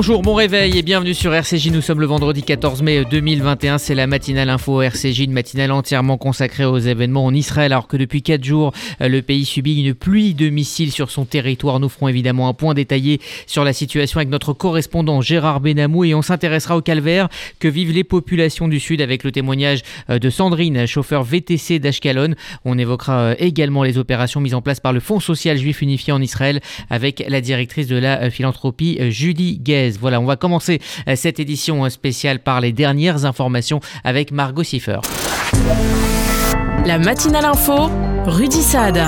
Bonjour, bon réveil et bienvenue sur RCJ. Nous sommes le vendredi 14 mai 2021. C'est la matinale info RCJ, une matinale entièrement consacrée aux événements en Israël. Alors que depuis 4 jours, le pays subit une pluie de missiles sur son territoire. Nous ferons évidemment un point détaillé sur la situation avec notre correspondant Gérard Benamou et on s'intéressera au calvaire que vivent les populations du Sud avec le témoignage de Sandrine, chauffeur VTC d'Ashkelon. On évoquera également les opérations mises en place par le Fonds social juif unifié en Israël avec la directrice de la philanthropie Julie Gay. Voilà, on va commencer euh, cette édition euh, spéciale par les dernières informations avec Margot Siffer. La matinale info, Rudy Saad.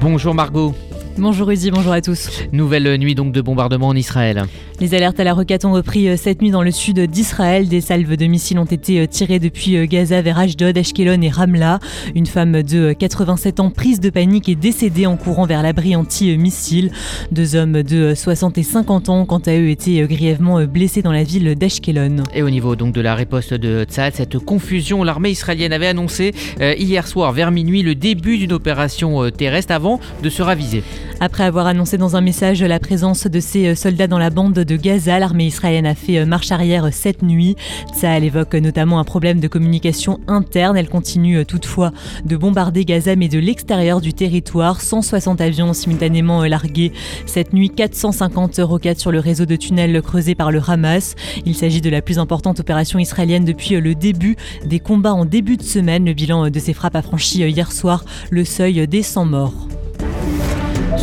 Bonjour Margot. Bonjour Rudy, bonjour à tous. Nouvelle nuit donc de bombardement en Israël. Les alertes à la roquette ont repris euh, cette nuit dans le sud d'Israël. Des salves de missiles ont été euh, tirées depuis euh, Gaza vers Ashdod, Ashkelon et Ramla. Une femme de 87 ans prise de panique est décédée en courant vers l'abri anti-missile. Deux hommes de 60 et 50 ans, quant à eux, étaient grièvement blessés dans la ville d'Ashkelon. Et au niveau donc de la riposte de Tzad, cette confusion, l'armée israélienne avait annoncé hier soir vers minuit le début d'une opération terrestre avant de se raviser. Après avoir annoncé dans un message la présence de ses soldats dans la bande de Gaza, l'armée israélienne a fait marche arrière cette nuit. elle évoque notamment un problème de communication interne. Elle continue toutefois de bombarder Gaza, mais de l'extérieur du territoire. 160 avions simultanément largués cette nuit, 450 roquettes sur le réseau de tunnels creusés par le Hamas. Il s'agit de la plus importante opération israélienne depuis le début des combats en début de semaine. Le bilan de ces frappes a franchi hier soir le seuil des 100 morts.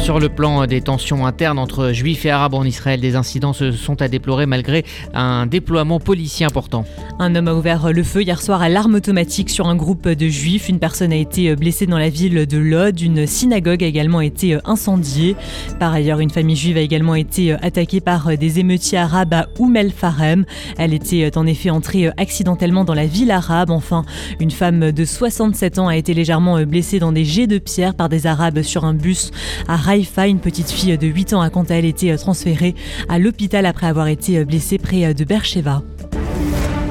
Sur le plan des tensions internes entre juifs et arabes en Israël, des incidents se sont à déplorer malgré un déploiement policier important. Un homme a ouvert le feu hier soir à l'arme automatique sur un groupe de juifs. Une personne a été blessée dans la ville de Lod. Une synagogue a également été incendiée. Par ailleurs, une famille juive a également été attaquée par des émeutiers arabes à Oum El Farem. Elle était en effet entrée accidentellement dans la ville arabe. Enfin, une femme de 67 ans a été légèrement blessée dans des jets de pierre par des arabes sur un bus à Raifa, une petite fille de 8 ans, a quant à elle été transférée à l'hôpital après avoir été blessée près de Bercheva.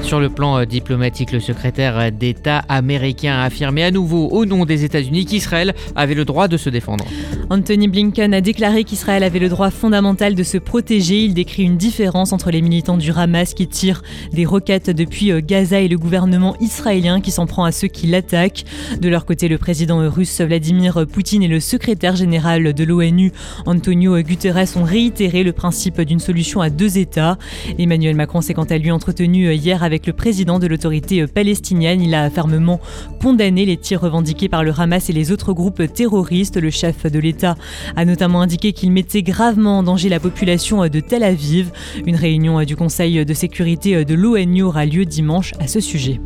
Sur le plan euh, diplomatique, le secrétaire d'État américain a affirmé à nouveau au nom des États-Unis qu'Israël avait le droit de se défendre. Anthony Blinken a déclaré qu'Israël avait le droit fondamental de se protéger. Il décrit une différence entre les militants du Hamas qui tirent des roquettes depuis euh, Gaza et le gouvernement israélien qui s'en prend à ceux qui l'attaquent. De leur côté, le président russe Vladimir Poutine et le secrétaire général de l'ONU Antonio Guterres ont réitéré le principe d'une solution à deux États. Emmanuel Macron s'est quant à lui entretenu euh, hier avec avec le président de l'autorité euh, palestinienne. Il a fermement condamné les tirs revendiqués par le Hamas et les autres groupes terroristes. Le chef de l'État a notamment indiqué qu'il mettait gravement en danger la population euh, de Tel Aviv. Une réunion euh, du Conseil de sécurité de l'ONU aura lieu dimanche à ce sujet.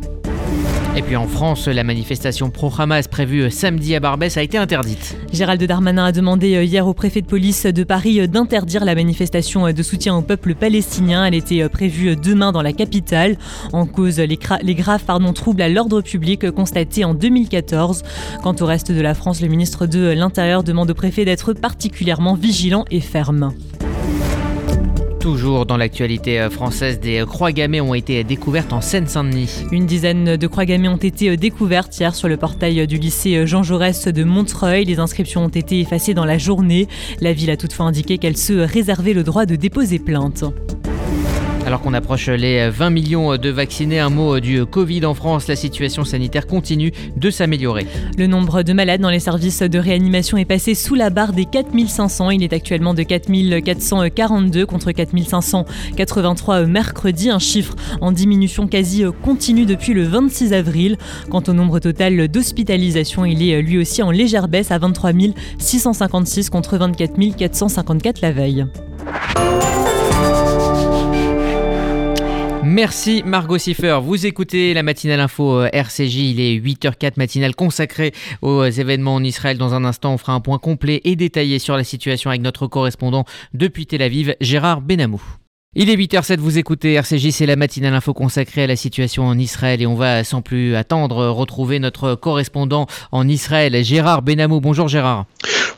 Et puis en France, la manifestation pro-Hamas prévue samedi à Barbès a été interdite. Gérald Darmanin a demandé euh, hier au préfet de police de Paris euh, d'interdire la manifestation euh, de soutien au peuple palestinien. Elle était prévue demain dans la capitale. En cause, les, graves pardon, troubles à l'ordre public constatés en 2014. Quant au reste de la France, le ministre de l'Intérieur demande au préfet d'être particulièrement vigilant et ferme. Toujours dans l'actualité euh, française, des croix gammées ont été découvertes en Seine-Saint-Denis. Une dizaine de croix gammées ont été découvertes hier sur le portail du lycée Jean Jaurès de Montreuil. Les inscriptions ont été effacées dans la journée. La ville a toutefois indiqué qu'elle se réservait le droit de déposer plainte. Alors qu'on approche les 20 millions de vaccinés, un mot du Covid en France, la situation sanitaire continue de s'améliorer. Le nombre de malades dans les services de réanimation est passé sous la barre des 4500. Il est actuellement de 4442 contre 4583 mercredi, un chiffre en diminution quasi continue depuis le 26 avril. Quant au nombre total d'hospitalisations, il est lui aussi en légère baisse à 23 656 contre 24 454 la veille. Merci Margot Siffer. Vous écoutez la matinale info euh, RCJ. Il est 8h04 matinale consacrée aux événements en Israël. Dans un instant, on fera un point complet et détaillé sur la situation avec notre correspondant depuis Tel Aviv, Gérard Benamou. Il est 8h07, vous écoutez RCJ, c'est la matinale info consacrée à la situation en Israël et on va sans plus attendre retrouver notre correspondant en Israël, Gérard Benamou. Bonjour Gérard.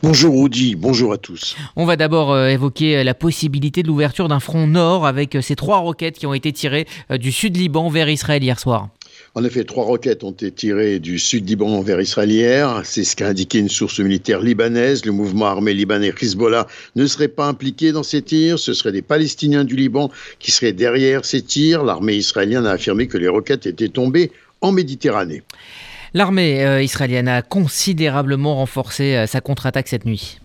Bonjour Audi, bonjour à tous. On va d'abord euh, évoquer euh, la possibilité de l'ouverture d'un front nord avec euh, ces trois roquettes qui ont été tirées du sud Liban vers Israël hier soir. En effet, trois roquettes ont été tirées du sud Liban vers Israël C'est ce qu'a indiqué une source militaire libanaise. Le mouvement armé libanais Hezbollah ne serait pas impliqué dans ces tirs. Ce seraient des Palestiniens du Liban qui seraient derrière ces tirs. L'armée israélienne a affirmé que les roquettes étaient tombées en Méditerranée. L'armée euh, israélienne a considérablement renforcé euh, sa contre-attaque cette nuit.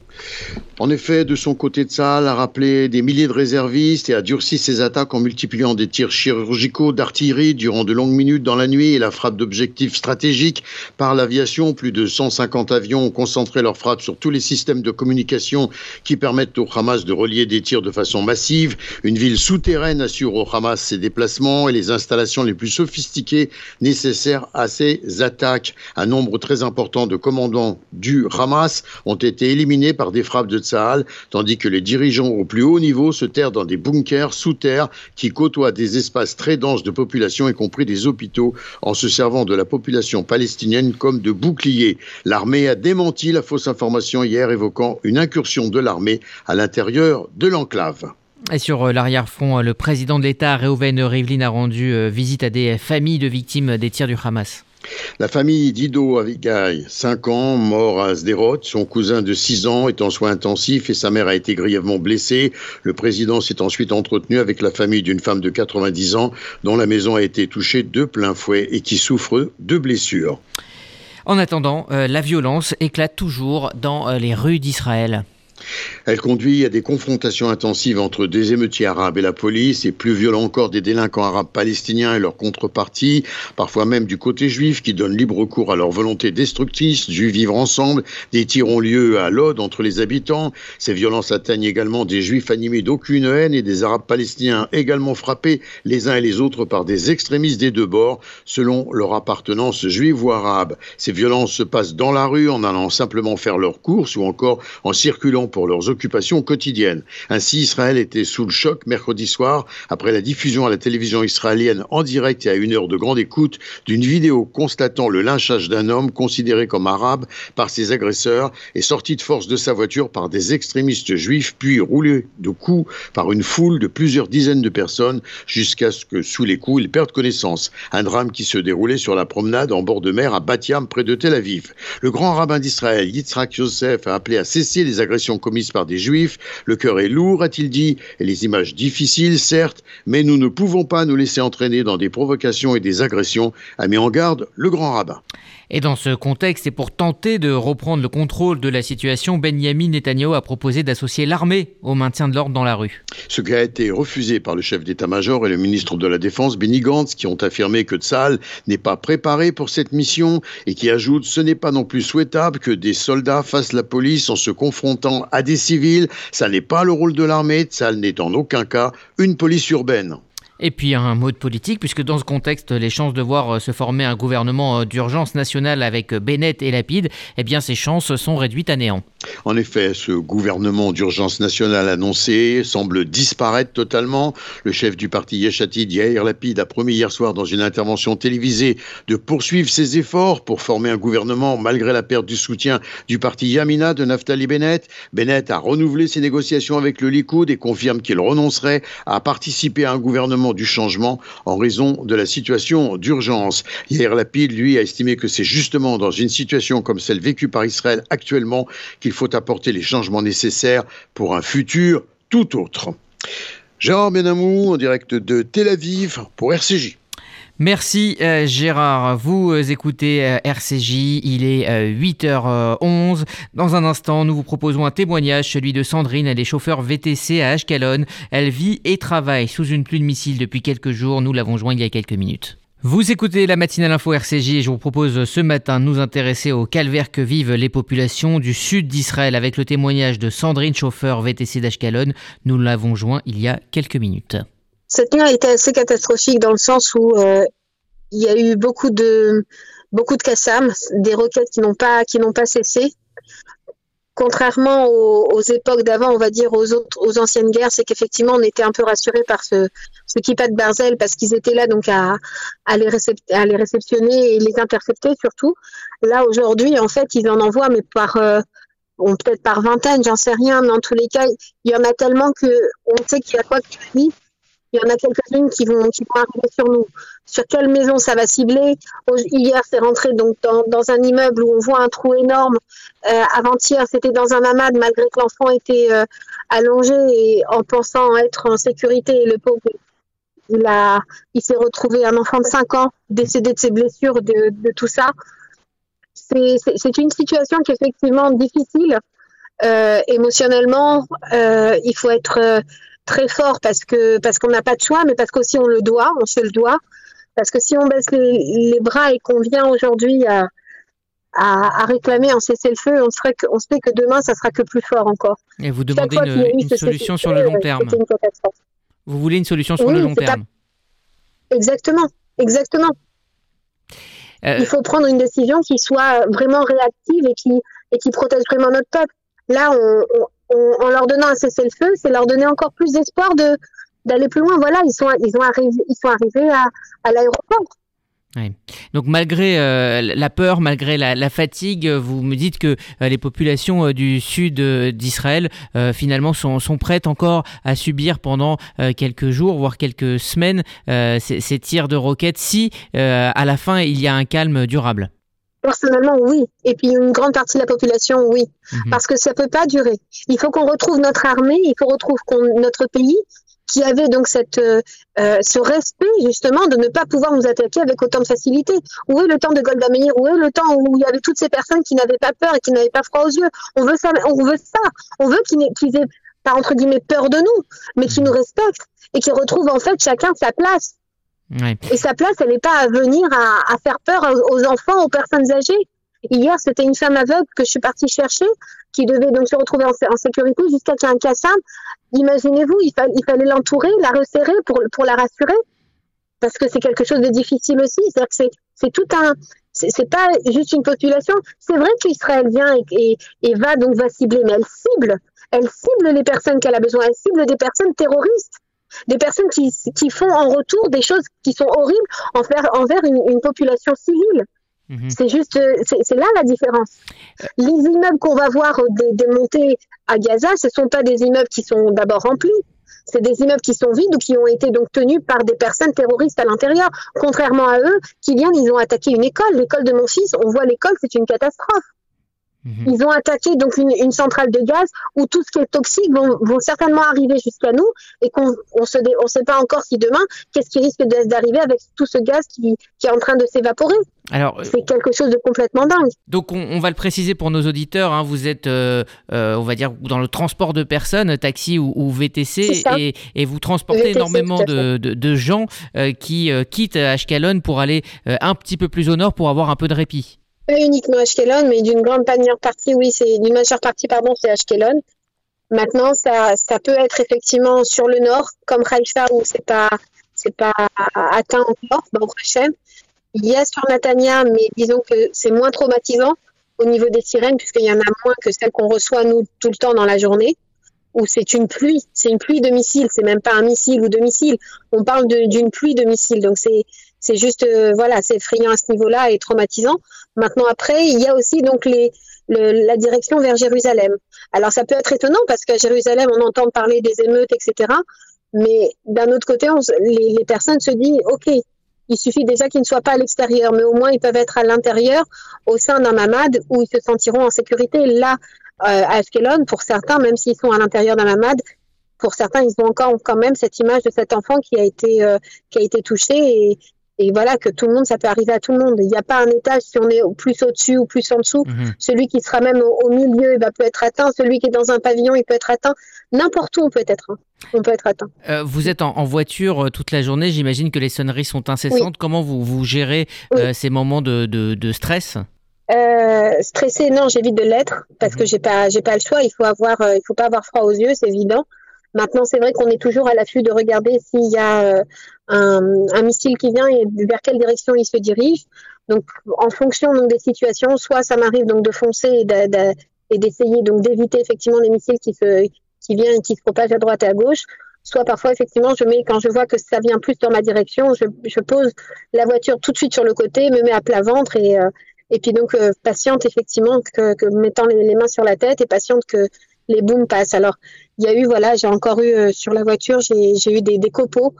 En effet, de son côté, Tsahal a rappelé des milliers de réservistes et a durci ses attaques en multipliant des tirs chirurgicaux d'artillerie durant de longues minutes dans la nuit et la frappe d'objectifs stratégiques par l'aviation. Plus de 150 avions ont concentré leur frappe sur tous les systèmes de communication qui permettent au Hamas de relier des tirs de façon massive. Une ville souterraine assure au Hamas ses déplacements et les installations les plus sophistiquées nécessaires à ces attaques. Un nombre très important de commandants du Hamas ont été éliminés par des frappes de Tsahal, tandis que les dirigeants au plus haut niveau se terrent dans des bunkers sous terre qui côtoient des espaces très denses de population, y compris des hôpitaux, en se servant de la population palestinienne comme de boucliers. L'armée a démenti la fausse information hier évoquant une incursion de l'armée à l'intérieur de l'enclave. Et sur euh, l'arrière-front, euh, le président de l'État, Reuven Rivlin, a rendu euh, visite à des familles de victimes des tirs du Hamas. La famille d'Ido Avigai, 5 ans, mort à Sderot, son cousin de 6 ans est en soins intensifs et sa mère a été grièvement blessée. Le président s'est ensuite entretenu avec la famille d'une femme de 90 ans dont la maison a été touchée de plein fouet et qui souffre de blessures. En attendant, euh, la violence éclate toujours dans euh, les rues d'Israël. Elle conduit à des confrontations intensives entre des émeutiers arabes et la police, et plus violent encore des délinquants arabes palestiniens et leurs contreparties, parfois même du côté juif qui donne libre cours à leur volonté destructrice du vivre ensemble. Des tirs ont lieu à l'ode entre les habitants. Ces violences atteignent également des juifs animés d'aucune haine et des arabes palestiniens également frappés les uns et les autres par des extrémistes des deux bords, selon leur appartenance juive ou arabe. Ces violences se passent dans la rue en allant simplement faire leurs courses ou encore en circulant pour leurs occupations quotidiennes. Ainsi, Israël était sous le choc mercredi soir après la diffusion à la télévision israélienne en direct et à une heure de grande écoute d'une vidéo constatant le lynchage d'un homme considéré comme arabe par ses agresseurs et sorti de force de sa voiture par des extrémistes juifs, puis roulé de coups par une foule de plusieurs dizaines de personnes jusqu'à ce que, sous les coups, il perde connaissance. Un drame qui se déroulait sur la promenade en bord de mer à Batiam, près de Tel Aviv. Le grand rabbin d'Israël, Yitzhak Yosef, a appelé à cesser les agressions commises par des juifs. Le cœur est lourd, a-t-il dit, et les images difficiles, certes, mais nous ne pouvons pas nous laisser entraîner dans des provocations et des agressions, a mis en garde le grand rabbin. Et dans ce contexte, et pour tenter de reprendre le contrôle de la situation, Benjamin Netanyahu a proposé d'associer l'armée au maintien de l'ordre dans la rue. Ce qui a été refusé par le chef d'état-major et le ministre de la Défense, Benny Gantz, qui ont affirmé que Tsahal n'est pas préparé pour cette mission et qui ajoutent ce n'est pas non plus souhaitable que des soldats fassent la police en se confrontant à des civils. Ça n'est pas le rôle de l'armée. Tsahal n'est en aucun cas une police urbaine. Et puis un mot de politique, puisque dans ce contexte, les chances de voir euh, se former un gouvernement euh, d'urgence nationale avec euh, Bennett et Lapide, eh bien ces chances sont réduites à néant. En effet, ce gouvernement d'urgence nationale annoncé semble disparaître totalement. Le chef du parti Yeshatid, Yair Lapide, a promis hier soir dans une intervention télévisée de poursuivre ses efforts pour former un gouvernement malgré la perte du soutien du parti Yamina de Naftali Bennett. Bennett a renouvelé ses négociations avec le Likoud et confirme qu'il renoncerait à participer à un gouvernement du changement en raison de la situation d'urgence. Hier, Lapide, lui, a estimé que c'est justement dans une situation comme celle vécue par Israël actuellement qu'il faut apporter les changements nécessaires pour un futur tout autre. Gérard Benamou, en direct de Tel Aviv pour RCJ. Merci euh, Gérard. Vous euh, écoutez euh, RCJ, il est 8h11. Dans un instant, nous vous proposons un témoignage, celui de Sandrine, elle est chauffeur VTC à Ashkelon. Elle vit et travaille sous une pluie de missiles depuis quelques jours. Nous l'avons joint il y a quelques minutes. Vous écoutez la matinale info RCJ et je vous propose ce matin de nous intéresser au calvaire que vivent les populations du sud d'Israël avec le témoignage de Sandrine, chauffeur VTC d'Ashkelon. Nous l'avons joint il y a quelques minutes. Cette nuit a été assez catastrophique dans le sens où euh, il y a eu beaucoup de beaucoup de Kassam, des roquettes qui n'ont pas qui n'ont pas cessé. Contrairement aux, époques d'avant, on va dire aux autres aux anciennes guerres, c'est qu'effectivement on était un peu rassuré par ce ce kippa de Barzel parce qu'ils étaient là donc à, à, les à les réceptionner et les intercepter surtout. Là aujourd'hui, en fait, ils en envoient mais par euh, peut-être par vingtaine, j'en sais rien, mais en tous les cas, il y en a tellement que on sait qu'il y a quoi qui finit il y en a quelques-unes qui vont, qui vont arriver sur nous. Sur quelle maison ça va cibler? Hier, c'est rentré donc dans, dans, un immeuble où on voit un trou énorme. Euh, Avant-hier, c'était dans un amad, malgré que l'enfant était euh, allongé et en pensant être en sécurité. Le pauvre, il, il s'est retrouvé un enfant de 5 ans, décédé de ses blessures, de, de tout ça. C'est une situation qui est effectivement difficile. Euh, émotionnellement, il faut être très fort parce que parce qu'on n'a pas de choix, mais parce qu'aussi on le doit, on se le doit. Parce que si on baisse les, bras et qu'on vient aujourd'hui à, à, réclamer un cessez-le-feu, on, serait que, on sait que demain, ça sera que plus fort encore. Et vous demandez une, solution sur le long terme. Vous voulez une solution sur le long terme? Exactement, exactement. Il faut prendre une décision qui soit vraiment réactive et qui, et qui protège vraiment notre peuple. Là, en leur donnant un cessez-le-feu, c'est leur donner encore plus d'espoir de d'aller plus loin. Voilà, ils sont ils arrivé ils sont arrivés à, à l'aéroport. Donc malgré euh, la peur, malgré la, fatigue, vous me dites que euh, les populations euh, du sud d'Israël finalement sont, sont, prêtes encore à subir pendant quelques jours, voire quelques semaines, ces, tirs de roquettes si à la fin il y a un calme durable. Personnellement, oui. Et puis une grande partie de la population, oui. Mhm. Parce que ça peut pas durer. Il faut qu'on retrouve notre armée, il faut retrouver notre pays qui avait donc cette, euh, euh, ce respect justement de ne pas pouvoir nous attaquer avec autant de facilité. Où est le temps de Golda Meir? Où est le temps où il y avait toutes ces personnes qui n'avaient pas peur et qui n'avaient pas froid aux yeux? On veut ça. On veut ça. On veut qu'ils qu aient pas entre guillemets peur de nous, mais qu'ils nous respectent et qu'ils retrouvent en fait chacun sa place. Et sa place, elle n'est pas à venir à, faire peur aux enfants, aux personnes âgées. Hier, c'était une femme aveugle que je suis partie chercher, qui devait donc se retrouver en, sécurité jusqu'à qu'il y ait un. Imaginez-vous, il, fallait l'entourer, la resserrer pour, la rassurer, parce que c'est quelque chose de difficile aussi. C'est-à-dire que c'est tout un, c'est pas juste une population. C'est vrai qu'Israël vient et, et, et, va donc va cibler, mais elle cible, elle cible les personnes qu'elle a besoin. Elle cible des personnes terroristes des personnes qui, qui, font en retour des choses qui sont horribles envers, envers une, une population civile. Mhm. C'est juste, c'est là la différence. Les immeubles qu'on va voir démontés à Gaza, ce sont pas des immeubles qui sont d'abord remplis. C'est des immeubles qui sont vides ou qui ont été donc tenus par des personnes terroristes à l'intérieur. Contrairement à eux, qui viennent, ils ont attaqué une école. L'école de mon fils, on voit l'école, c'est une catastrophe. Mhm. Ils ont attaqué donc une, une, centrale de gaz où tout ce qui est toxique vont, vont certainement arriver jusqu'à nous et qu'on on se on sait pas encore si demain qu'est-ce qui risque d'arriver avec tout ce gaz qui, qui est en train de s'évaporer. Alors, c'est quelque chose de complètement dingue. Donc, on, on va le préciser pour nos auditeurs. Hein, vous êtes, euh, euh, on va dire, dans le transport de personnes, taxi ou, ou VTC, et, et, vous transportez énormément de, de, de, gens euh, qui euh, quittent Ashkelon pour aller euh, un petit peu plus au nord pour avoir un peu de répit. Pas uniquement Ashkelon, mais d'une grande partie, oui, c'est d'une majeure partie, pardon, c'est Ashkelon. Maintenant, ça, ça peut être effectivement sur le nord, comme Haïfa, où c'est pas, c'est pas atteint encore, bon prochain. Il y a sur Natania, mais disons que c'est moins traumatisant au niveau des sirènes, puisqu'il y en a moins que celles qu'on reçoit, nous, tout le temps dans la journée, où c'est une pluie, c'est une pluie de missiles, c'est même pas un missile ou de missiles, on parle d'une pluie de missiles, donc c'est, c'est juste, euh, voilà, c'est effrayant à ce niveau-là et traumatisant. Maintenant, après, il y a aussi donc les, le, la direction vers Jérusalem. Alors, ça peut être étonnant parce qu'à Jérusalem, on entend parler des émeutes, etc. Mais d'un autre côté, les, personnes se disent, OK, il suffit déjà qu'ils ne soient pas à l'extérieur, mais au moins ils peuvent être à l'intérieur, au sein d'un mamad, où ils se sentiront en sécurité. Là, euh, à Ashkelon, pour certains, même s'ils sont à l'intérieur d'un mamad, pour certains, ils ont encore quand même cette image de cet enfant qui a été euh, qui a été touché et, et voilà que tout le monde, ça peut arriver à tout le monde. Il n'y a pas un étage si on est plus au-dessus ou plus en dessous. Mhm. Celui qui sera même au, milieu, il va peut être atteint. Celui qui est dans un pavillon, il peut être atteint. N'importe où, on peut être. Hein. On peut être atteint. Euh, vous êtes en, en voiture euh, toute la journée. J'imagine que les sonneries sont incessantes. Oui. Comment vous, vous gérez oui. euh, ces moments de, de, de stress? Euh, stressé, non, j'évite de l'être parce mmh. que j'ai pas, j'ai pas le choix. Il faut avoir, il faut pas avoir froid aux yeux, c'est évident. Maintenant, c'est vrai qu'on est toujours à l'affût de regarder s'il y a euh, un, un, missile qui vient et vers quelle direction il se dirige. Donc, en fonction donc, des situations, soit ça m'arrive donc de foncer et d'essayer donc d'éviter effectivement les missiles qui se qui viennent et qui se propagent à droite et à gauche. Soit parfois effectivement je mets quand je vois que ça vient plus dans ma direction, je, je pose la voiture tout de suite sur le côté, me mets à plat ventre et euh, et puis donc euh, patiente effectivement que, que mettant les, mains sur la tête et patiente que les booms passent. Alors, il y a eu, voilà, j'ai encore eu euh, sur la voiture, j'ai eu des, des copeaux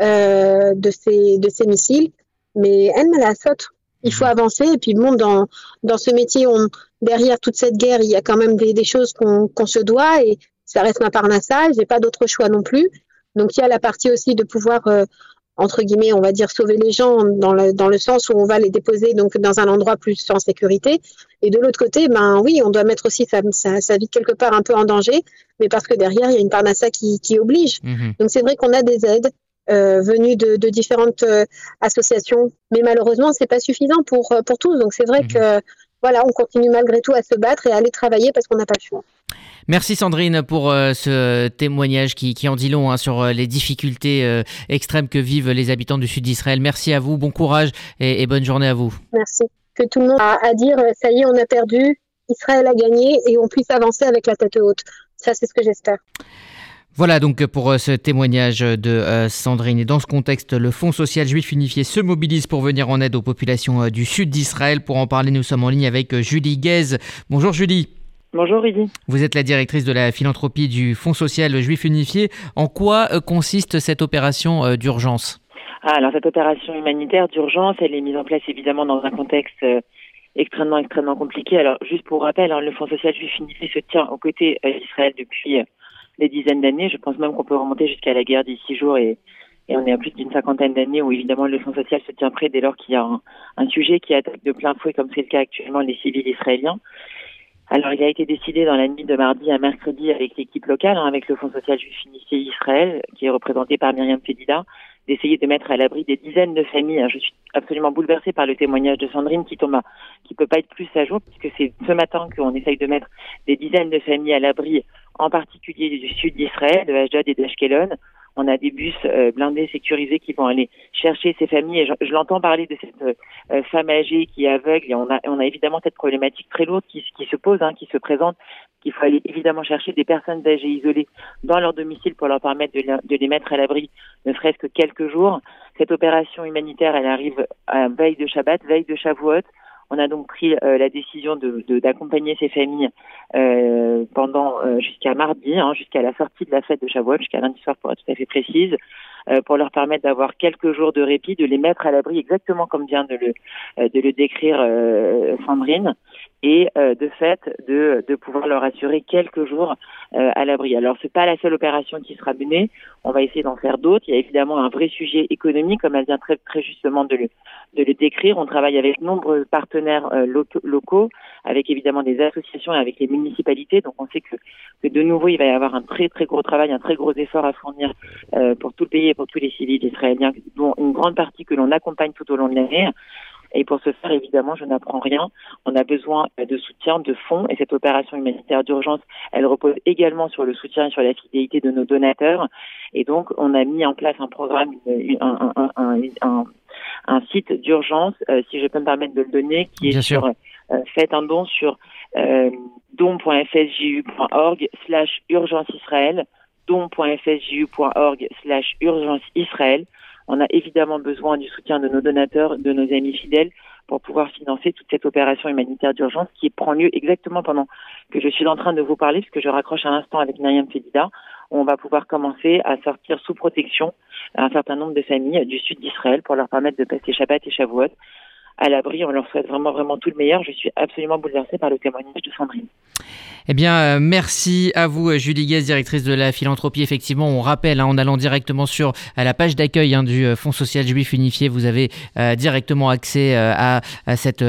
de, ces, de ces missiles, mais elle me la saute. Il faut avancer. Et puis, bon, dans, dans ce métier, on, derrière toute cette guerre, il y a quand même des, des choses qu'on qu'on se doit et ça reste ma parnassa. J'ai pas d'autre choix non plus. Donc, il y a la partie aussi de pouvoir euh, entre guillemets, on va dire sauver les gens dans le, dans le sens où on va les déposer donc dans un endroit plus en sécurité. Et de l'autre côté, ben oui, on doit mettre aussi sa, sa, vie quelque part un peu en danger, mais parce que derrière, il y a une parnassa qui, qui oblige. Mhm. Donc c'est vrai qu'on a des aides euh, venues de, de différentes euh, associations, mais malheureusement, c'est pas suffisant pour, pour tous. Donc c'est vrai mhm. que voilà, on continue malgré tout à se battre et à aller travailler parce qu'on n'a pas le choix. Merci Sandrine pour euh, ce témoignage qui, en dit long hein, sur euh, les difficultés euh, extrêmes que vivent les habitants du sud d'Israël. Merci à vous, bon courage et, bonne journée à vous. Merci. Que tout le monde a à dire, ça y est, on a perdu, Israël a gagné et on puisse avancer avec la tête haute. Ça, c'est ce que j'espère. Voilà donc pour ce témoignage de Sandrine. Et dans ce contexte, le Fonds social juif unifié se mobilise pour venir en aide aux populations du sud d'Israël. Pour en parler, nous sommes en ligne avec Julie Guez. Bonjour Julie. Bonjour Rudy. Vous êtes la directrice de la philanthropie du Fonds social juif unifié. En quoi euh, consiste cette opération euh, d'urgence? Ah, Alors cette opération humanitaire d'urgence, elle est mise en place évidemment dans un contexte euh, extrêmement extrêmement compliqué. Alors juste pour rappel, hein, le Fonds social juif unifié se tient aux côtés d'Israël depuis des dizaines d'années. Je pense même qu'on peut remonter jusqu'à la guerre d'ici jours et, on est à plus d'une cinquantaine d'années où évidemment le Fonds social se tient prêt dès lors qu'il y a un, sujet qui attaque de plein fouet comme c'est le cas actuellement les civils israéliens. Alors, il a été décidé dans la nuit de mardi à mercredi avec l'équipe locale, hein, avec le Fonds social juif Israël, qui est représenté par Myriam Fedida, d'essayer de mettre à l'abri des dizaines de familles. Je suis absolument bouleversée par le témoignage de Sandrine qui tombe, qui peut pas être plus à jour, puisque c'est ce matin qu'on essaye de mettre des dizaines de familles à l'abri, en particulier du sud d'Israël, de Ashdod et d'Ashkelon. On a des bus euh, blindés sécurisés qui vont aller chercher ces familles. Et je, l'entends parler de cette euh, femme âgée qui est aveugle. Et on a, on a évidemment cette problématique très lourde qui, qui se pose, hein, qui se présente, qu'il faut aller évidemment chercher des personnes âgées isolées dans leur domicile pour leur permettre de, de les mettre à l'abri, ne serait-ce que quelques jours. Cette opération humanitaire, elle arrive à veille de Shabbat, veille de Shavuot. On a donc pris euh, la décision d'accompagner de, ces familles euh, pendant euh, jusqu'à mardi, hein, jusqu'à la sortie de la fête de Shavuot, jusqu'à lundi soir pour être tout à fait précise, pour leur permettre d'avoir quelques jours de répit, de les mettre à l'abri exactement comme vient de le, de le décrire Sandrine et euh, de fait de, de pouvoir leur assurer quelques jours euh, à l'abri. Alors c'est pas la seule opération qui sera menée, on va essayer d'en faire d'autres. Il y a évidemment un vrai sujet économique, comme elle vient très très justement de le de le décrire. On travaille avec nombreux partenaires euh, locaux, avec évidemment des associations et avec les municipalités. Donc on sait que, que de nouveau il va y avoir un très très gros travail, un très gros effort à fournir pour tout le pays et pour tous les civils israéliens, dont une grande partie que l'on accompagne tout au long de l'année. Et pour ce faire, évidemment, je n'apprends rien. On a besoin de soutien, de fonds. Et cette opération humanitaire d'urgence, elle repose également sur le soutien et sur la fidélité de nos donateurs. Et donc, on a mis en place un programme, un, un, un, un site d'urgence, euh, si je peux me permettre de le donner, qui est sur euh, faites un don sur euh, don.fsju.org slash urgence Israël, don.fsju.org slash urgence Israël. On a évidemment besoin du soutien de nos donateurs, de nos amis fidèles pour pouvoir financer toute cette opération humanitaire d'urgence qui prend lieu exactement pendant que je suis en train de vous parler, puisque je raccroche un instant avec Myriam Fedida, où on va pouvoir commencer à sortir sous protection un certain nombre de familles du sud d'Israël pour leur permettre de passer Shabbat et Shavuot à l'abri. On leur souhaite vraiment, vraiment tout le meilleur. Je suis absolument bouleversée par le témoignage de Sandrine. Eh bien, euh, merci à vous, euh, Julie Guez, directrice de la philanthropie. Effectivement, on rappelle, hein, en allant directement sur à la page d'accueil hein, du euh, Fonds social juif unifié, vous avez directement accès à, cette,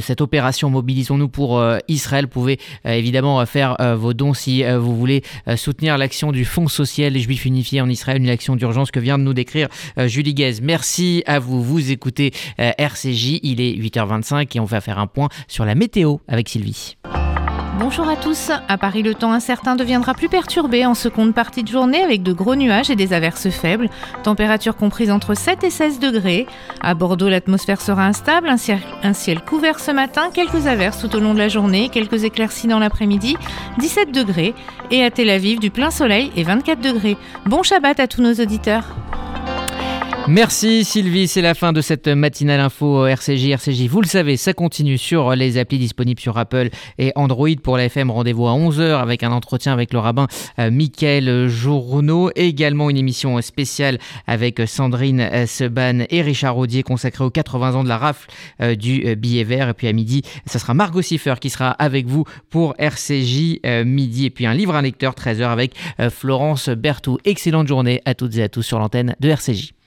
cette opération Mobilisons-nous pour Israël. Vous pouvez évidemment faire vos dons si vous voulez soutenir l'action du Fonds social juif unifié en Israël, une action d'urgence que vient de nous décrire Julie Guez. Merci à vous. Vous écoutez RCJ. Il est 8h25 et on va faire un point sur la météo avec Sylvie. Bonjour à tous. À Paris, le temps incertain deviendra plus perturbé en seconde partie de journée avec de gros nuages et des averses faibles. Température comprise entre 7 et 16 degrés. À Bordeaux, l'atmosphère sera instable, un ciel, un ciel, couvert ce matin, quelques averses tout au long de la journée, quelques éclaircies dans l'après-midi, 17 degrés. Et à Tel Aviv, du plein soleil et 24 degrés. Bon Shabbat à tous nos auditeurs. Merci Sylvie, c'est la fin de cette matinale info RCJ. RCJ, vous le savez, ça continue sur les applis disponibles sur Apple et Android. Pour la FM, rendez-vous à 11h avec un entretien avec le rabbin euh, Mickaël Journeau. Également une émission spéciale avec Sandrine Seban et Richard Audier consacrée aux 80 ans de la rafle euh, du billet vert. Et puis à midi, ça sera Margot Siffer qui sera avec vous pour RCJ euh, midi. Et puis un livre à lecteur 13h avec Florence Berthoud. Excellente journée à toutes et à tous sur l'antenne de RCJ.